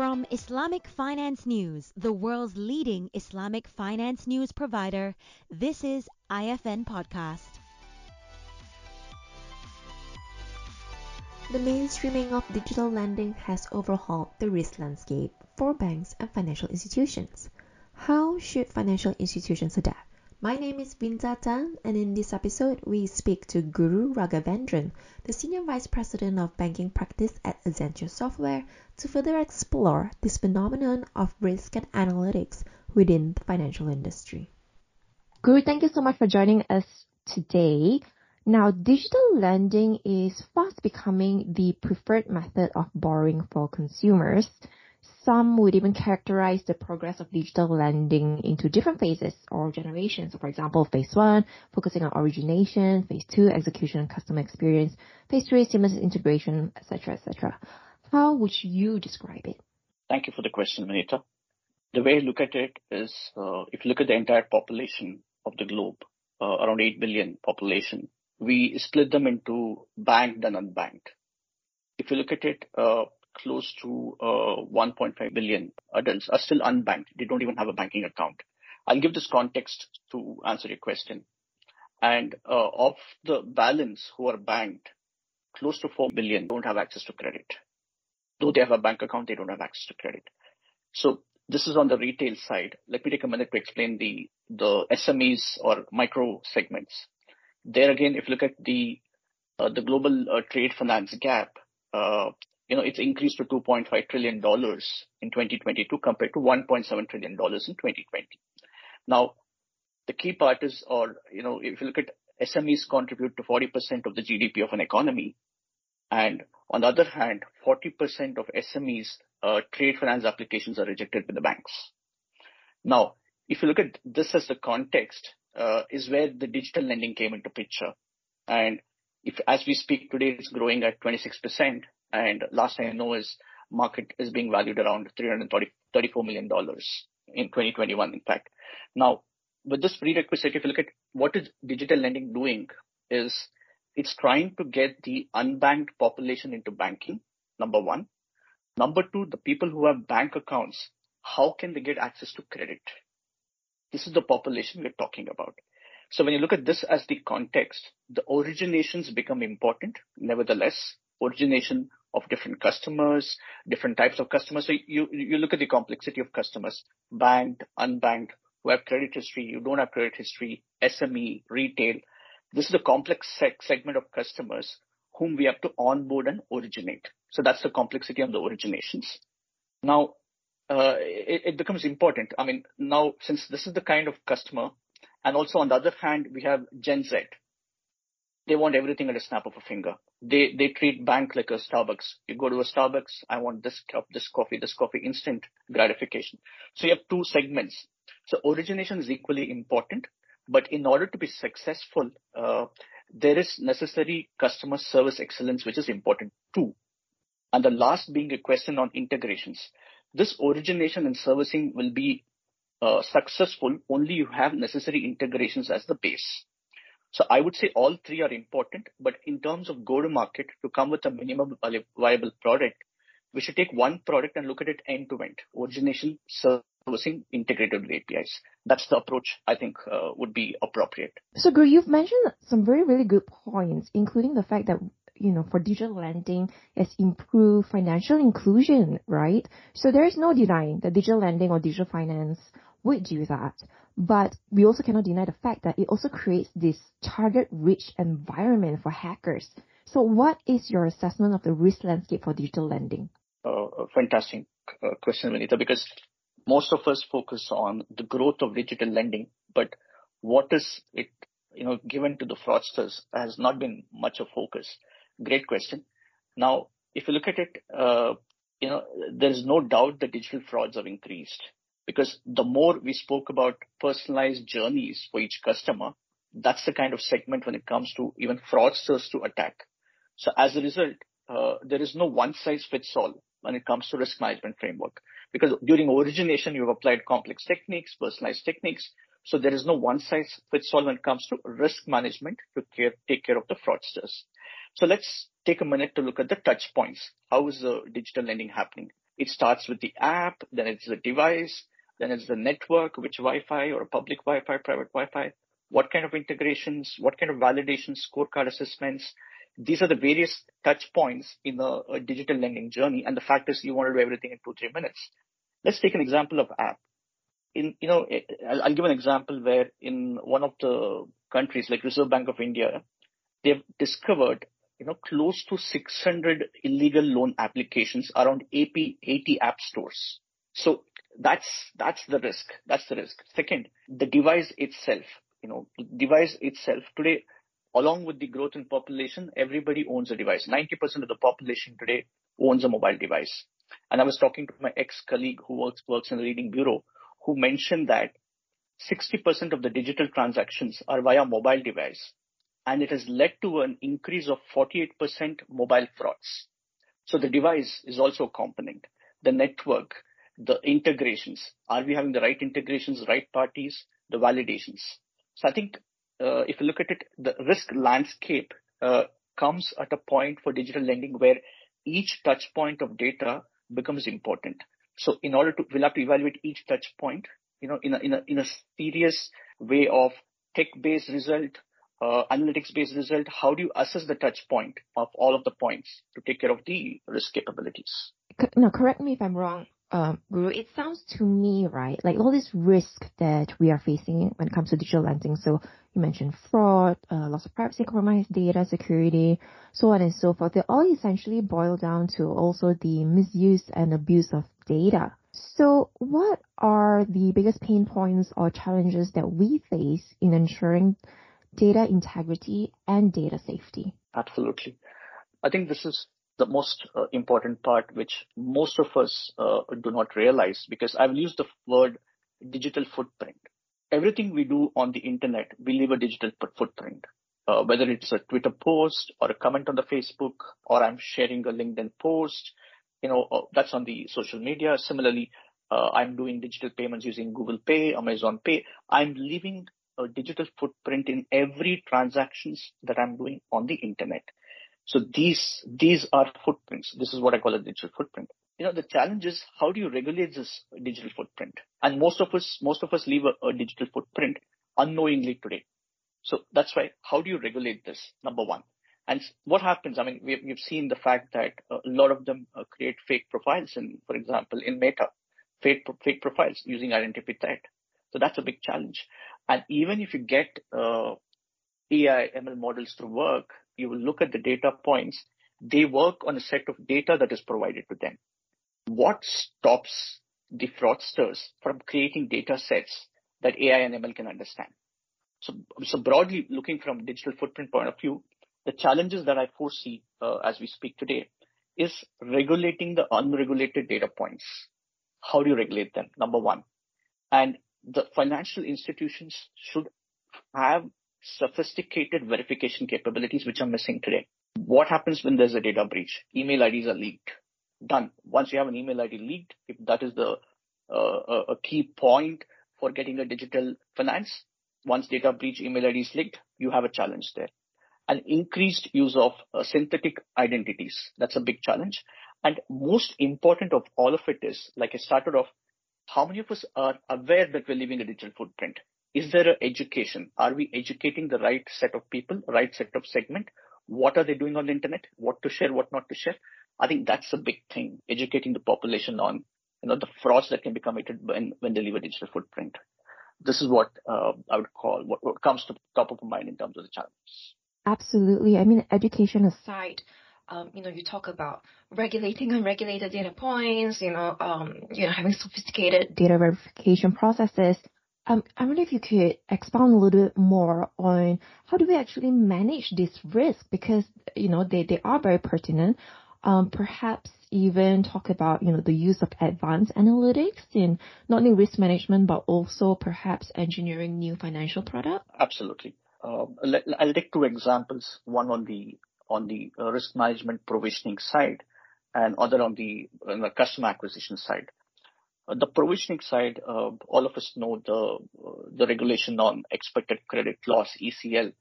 From Islamic Finance News, the world's leading Islamic finance news provider, this is IFN Podcast. The mainstreaming of digital lending has overhauled the risk landscape for banks and financial institutions. How should financial institutions adapt? My name is Vineeta Tan, and in this episode, we speak to Guru Raghavendran, the Senior Vice President of Banking Practice at Azentio Software, to further explore this phenomenon of risk and analytics within the financial industry. Guru, thank you so much for joining us today. Now, digital lending is fast becoming the preferred method of borrowing for consumers. Some would even characterize the progress of digital lending into different phases or generations. So for example, phase one, focusing on origination, phase two, execution and customer experience, phase three, seamless integration, etc., etc. How would you describe it? Thank you for the question, Vineeta. The way I look at it is, uh, if you look at the entire population of the globe, uh, around 8 billion population, we split them into banked and unbanked. If you look at it, uh, close to uh, 1.5 billion adults are still unbanked. They don't even have a banking account. I'll give this context to answer your question. And uh, of the balance who are banked, close to 4 billion don't have access to credit. Though they have a bank account, they don't have access to credit. So this is on the retail side. Let me take a minute to explain the, the SMEs or micro segments. There again, if you look at the uh, the global uh, trade finance gap, uh, you know, it's increased to $2.5 trillion in 2022 compared to $1.7 trillion in 2020. Now, the key part is, or, you know, if you look at SMEs contribute to 40% of the GDP of an economy. And on the other hand, 40% of SMEs uh, trade finance applications are rejected by the banks. Now, if you look at this as the context, uh, is where the digital lending came into picture. And if, as we speak today, it's growing at 26%, and last I know is market is being valued around $334 million in 2021, in fact. Now, with this prerequisite, if you look at what is digital lending doing is it's trying to get the unbanked population into banking, number one. Number two, the people who have bank accounts, how can they get access to credit? This is the population we're talking about. So when you look at this as the context, the originations become important. Nevertheless, origination of different customers, different types of customers. So you, you look at the complexity of customers, banked, unbanked, who have credit history, you don't have credit history, SME, retail. This is a complex seg- segment of customers whom we have to onboard and originate. So that's the complexity of the originations. Now, uh, it, it becomes important. I mean, now since this is the kind of customer, and also on the other hand, we have Gen Z, they want everything at a snap of a finger. They they treat bank like a Starbucks. You go to a Starbucks, I want this cup, this coffee, this coffee, instant gratification. So you have two segments. So origination is equally important, but in order to be successful, uh, there is necessary customer service excellence, which is important too. And the last being a question on integrations. This origination and servicing will be uh, successful only you have necessary integrations as the base. So I would say all three are important, but in terms of go to market to come with a minimum viable product, we should take one product and look at it end to end, origination, servicing, integrated with APIs. That's the approach I think uh, would be appropriate. So Guru, you've mentioned some very, really good points, including the fact that you know, for digital lending has improved financial inclusion, right? So there is no denying that digital lending or digital finance would do that. But we also cannot deny the fact that it also creates this target-rich environment for hackers. So what is your assessment of the risk landscape for digital lending? Uh, fantastic question, Vineeta, because most of us focus on the growth of digital lending, but what is it, you know, given to the fraudsters has not been much of focus. Great question. Now, if you look at it, uh, you know, there is no doubt that digital frauds have increased because the more we spoke about personalized journeys for each customer, that's the kind of segment when it comes to even fraudsters to attack. So as a result, uh, there is no one size fits all when it comes to risk management framework because during origination, you've applied complex techniques, personalized techniques. So there is no one size fits all when it comes to risk management to care, take care of the fraudsters. So let's take a minute to look at the touch points. How is the digital lending happening? It starts with the app, then it's the device, then it's the network, which Wi-Fi or public Wi-Fi, private Wi-Fi, what kind of integrations, what kind of validation, scorecard assessments. These are the various touch points in a, a uh, digital lending journey. And the fact is you want to do everything in two, three minutes. Let's take an example of app. In, you know, eh, I'll, I'll give an example where in one of the countries like Reserve Bank of India, they've discovered you know, close to 600 illegal loan applications around AP, 80 app stores. So that's, that's the risk. That's the risk. Second, the device itself, you know, device itself today, along with the growth in population, everybody owns a device. 90% of the population today owns a mobile device. And I was talking to my ex-colleague who works, works in the leading bureau who mentioned that 60% of the digital transactions are via mobile device and it has led to an increase of 48% mobile frauds. So the device is also a component. The network, the integrations. Are we having the right integrations, right parties, the validations? So I think uh, if you look at it, the risk landscape uh, comes at a point for digital lending where each touch point of data becomes important. So in order to, we'll have to evaluate each touch point, you know, in a, in a, in a serious way of tech-based result, uh, analytics-based result, how do you assess the touch point of all of the points to take care of the risk capabilities? Now, correct me if I'm wrong, um, Guru. It sounds to me, right, like all this risk that we are facing when it comes to digital lending. So you mentioned fraud, uh, loss of privacy, compromised data security, so on and so forth. They all essentially boil down to also the misuse and abuse of data. So what are the biggest pain points or challenges that we face in ensuring data integrity and data safety. Absolutely. I think this is the most uh, important part, which most of us uh, do not realize because I've used the word digital footprint. Everything we do on the internet, we leave a digital footprint. Uh, whether it's a Twitter post or a comment on the Facebook or I'm sharing a LinkedIn post, you know, uh, that's on the social media. Similarly, uh, I'm doing digital payments using Google Pay, Amazon Pay. I'm leaving a digital footprint in every transactions that I'm doing on the internet. So these, these are footprints. This is what I call a digital footprint. You know, the challenge is how do you regulate this digital footprint? And most of us, most of us leave a, a digital footprint unknowingly today. So that's why, how do you regulate this? Number one. And what happens? I mean, we've, we've seen the fact that a lot of them uh, create fake profiles in, for example, in Meta, fake, fake profiles using identity theft. So that's a big challenge. And even if you get uh, AI ML models to work, you will look at the data points. They work on a set of data that is provided to them. What stops the fraudsters from creating data sets that AI and ML can understand? So, so broadly looking from digital footprint point of view, the challenges that I foresee uh, as we speak today is regulating the unregulated data points. How do you regulate them? Number one. And the financial institutions should have sophisticated verification capabilities which are missing today. What happens when there's a data breach? Email IDs are leaked. Done. Once you have an email ID leaked, if that is the uh, a key point for getting a digital finance, once data breach email ID is leaked, you have a challenge there. An increased use of uh, synthetic identities. That's a big challenge. And most important of all of it is, like I started off, how many of us are aware that we're leaving a digital footprint? Is there an education? Are we educating the right set of people, right set of segment? What are they doing on the internet? What to share, what not to share? I think that's a big thing, educating the population on, you know, the frauds that can be committed when, when they leave a digital footprint. This is what uh, I would call what, what comes to top of mind in terms of the challenges. Absolutely. I mean, education aside, um, you know, you talk about regulating unregulated data points, you know, um, you know, having sophisticated data verification processes. Um, I wonder if you could expound a little bit more on how do we actually manage this risk because, you know, they, they are very pertinent. Um, perhaps even talk about, you know, the use of advanced analytics in not only risk management, but also perhaps engineering new financial products? Absolutely. Um, I'll take two examples, one on the on the uh, risk management provisioning side and other on the, on the customer acquisition side. Uh, the provisioning side, uh, all of us know the the regulation on expected credit loss (ECL).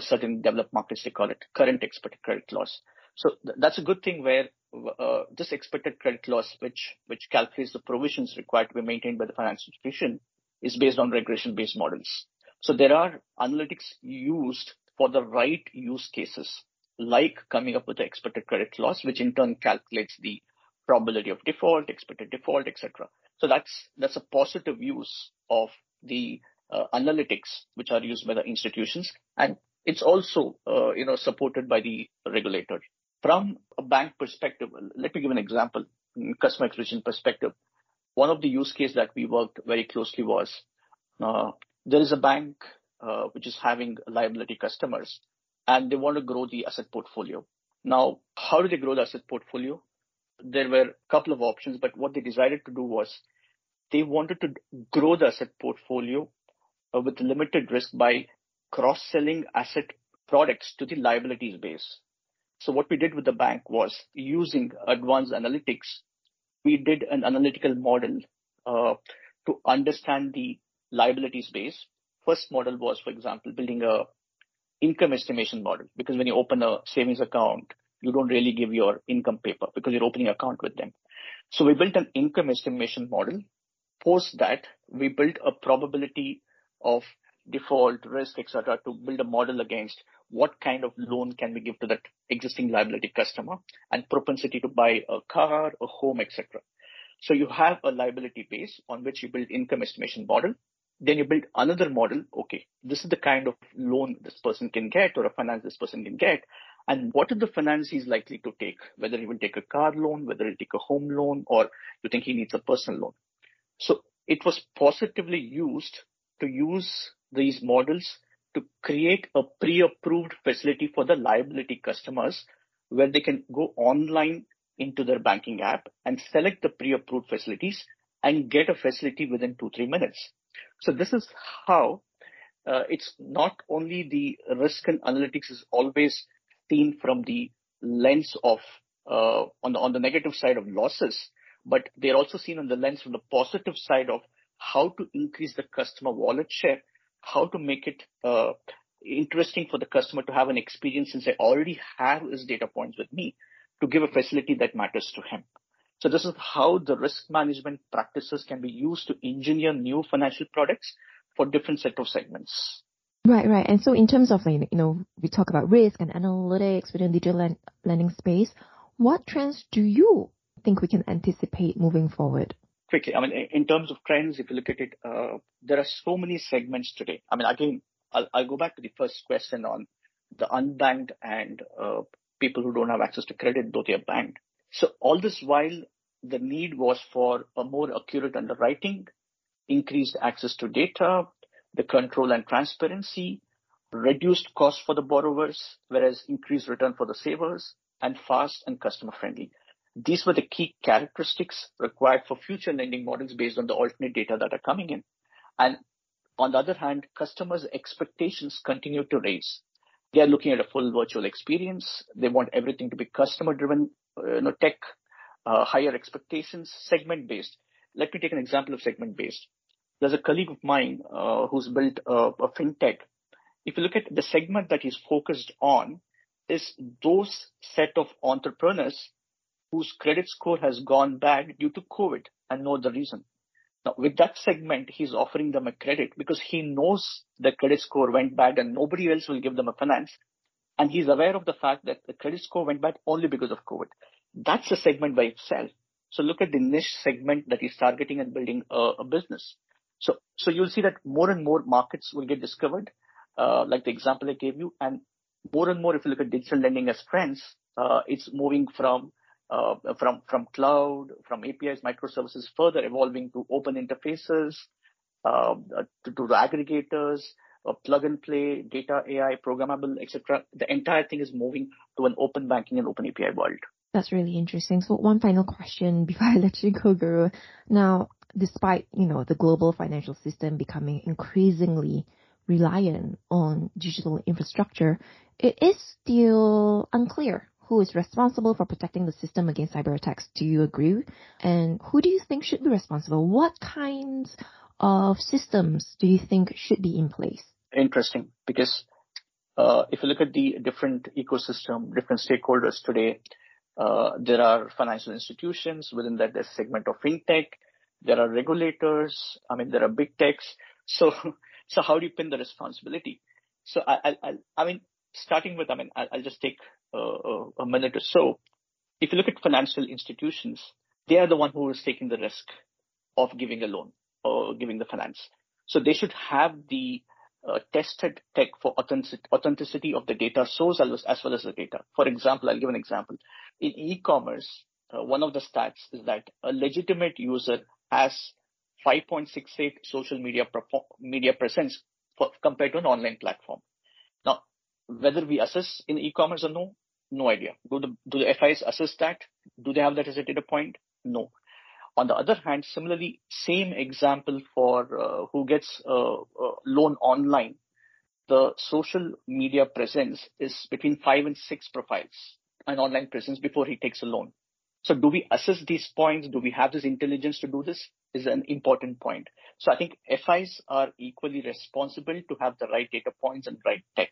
certain developed markets they call it current expected credit loss. So th- that's a good thing where uh, this expected credit loss, which which calculates the provisions required to be maintained by the financial institution, is based on regression-based models. So there are analytics used for the right use cases, like coming up with the expected credit loss, which in turn calculates the probability of default, expected default, etc. So that's that's a positive use of the uh, analytics which are used by the institutions, and it's also uh, you know supported by the regulator. From a bank perspective, let me give an example. customer acquisition perspective, one of the use case that we worked very closely was uh, there is a bank uh, which is having liability customers, and they want to grow the asset portfolio. Now, how do they grow the asset portfolio? There were a couple of options, but what they decided to do was they wanted to grow the asset portfolio uh, with limited risk by cross-selling asset products to the liabilities base. So what we did with the bank was using advanced analytics, we did an analytical model uh, to understand the liabilities base. First model was, for example, building a income estimation model because when you open a savings account, you don't really give your income paper because you're opening account with them. So we built an income estimation model. Post that, we built a probability of default, risk, etc., to build a model against what kind of loan can we give to that existing liability customer and propensity to buy a car, a home, etc. So you have a liability base on which you build income estimation model. Then you build another model. Okay, this is the kind of loan this person can get or a finance this person can get. And what are the finance he's likely to take? Whether he will take a car loan, whether he'll take a home loan, or you think he needs a personal loan. So it was positively used to use these models to create a pre-approved facility for the liability customers where they can go online into their banking app and select the pre-approved facilities and get a facility within two, three minutes. So this is how uh, it's not only the risk and analytics is always seen from the lens of uh, on the on the negative side of losses, but they're also seen on the lens from the positive side of how to increase the customer wallet share how to make it uh, interesting for the customer to have an experience since I already have his data points with me to give a facility that matters to him. So this is how the risk management practices can be used to engineer new financial products for different set of segments. Right, right. And so in terms of, you know, we talk about risk and analytics within digital lending space, what trends do you think we can anticipate moving forward? quickly, I mean, in terms of trends, if you look at it, uh, there are so many segments today. I mean, again, I'll, I'll go back to the first question on the unbanked and uh, people who don't have access to credit, though they are banked. So all this while, the need was for a more accurate underwriting, increased access to data, the control and transparency, reduced cost for the borrowers, whereas increased return for the savers, and fast and customer friendly. These were the key characteristics required for future lending models based on the alternate data that are coming in. And on the other hand, customers' expectations continue to raise. They are looking at a full virtual experience. They want everything to be customer driven, uh, you know, tech, uh, higher expectations, segment based. Let me take an example of segment based. There's a colleague of mine uh, who's built a, a fintech. If you look at the segment that he's focused on, is those set of entrepreneurs whose credit score has gone bad due to COVID and know the reason. Now, with that segment, he's offering them a credit because he knows the credit score went bad and nobody else will give them a finance. And he's aware of the fact that the credit score went bad only because of COVID. That's a segment by itself. So look at the niche segment that he's targeting and building a, a business. So, so you'll see that more and more markets will get discovered, uh, like the example I gave you. And more and more, if you look at digital lending as trends, uh, it's moving from uh, from from cloud, from APIs, microservices, further evolving to open interfaces, uh, to, to the aggregators, plug and play, data AI, programmable, etc. The entire thing is moving to an open banking and open API world. That's really interesting. So one final question before I let you go, Guru. Now, despite you know the global financial system becoming increasingly reliant on digital infrastructure, it is still unclear who is responsible for protecting the system against cyber attacks? Do you agree? And who do you think should be responsible? What kinds of systems do you think should be in place? Interesting, because uh, if you look at the different ecosystem, different stakeholders today, Uh, there are financial institutions within that. There's segment of fintech. There are regulators. I mean, there are big techs. So, so how do you pin the responsibility? So I, I, I mean, starting with, I mean, I'll, just take uh, a minute or so. If you look at financial institutions, they are the one who is taking the risk of giving a loan or giving the finance. So they should have the uh, tested tech for authenticity of the data source as well as the data. For example, I'll give an example. In e-commerce, uh, one of the stats is that a legitimate user has 5.68 social media media presence for, compared to an online platform. Now, whether we assess in e-commerce or no, no idea. Do the do the FIs assess that? Do they have that as a data point? No. On the other hand, similarly, same example for uh, who gets a, a loan online, the social media presence is between five and six profiles, an online presence before he takes a loan. So do we assess these points? Do we have this intelligence to do this? Is an important point. So I think FIs are equally responsible to have the right data points and right tech.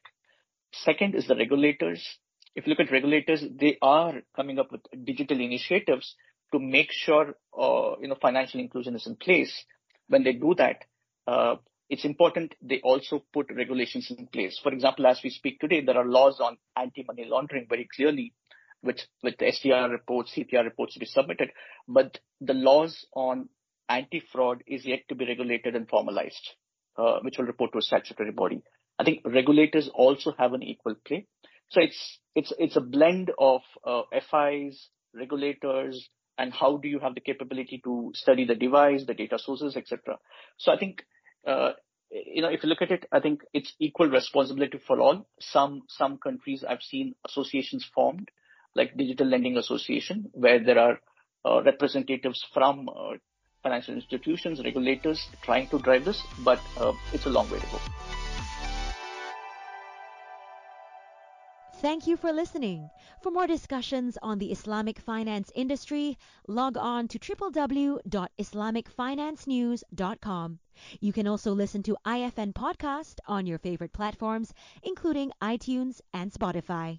Second is the regulators. If you look at regulators, they are coming up with digital initiatives to make sure uh, you know financial inclusion is in place. When they do that, uh, it's important they also put regulations in place. For example, as we speak today, there are laws on anti-money laundering very clearly, with with STR reports, CTR reports to be submitted. But the laws on anti-fraud is yet to be regulated and formalized, uh, which will report to a statutory body. I think regulators also have an equal play. So it's it's it's a blend of uh, FIs, regulators, and how do you have the capability to study the device, the data sources, etc. So I think, uh, you know, if you look at it, I think it's equal responsibility for all. Some some countries I've seen associations formed, like Digital Lending Association, where there are uh, representatives from uh, financial institutions, regulators trying to drive this, but uh, it's a long way to go. Thank you for listening. For more discussions on the Islamic finance industry, log on to www.islamicfinancenews.com. You can also listen to IFN Podcast on your favorite platforms, including iTunes and Spotify.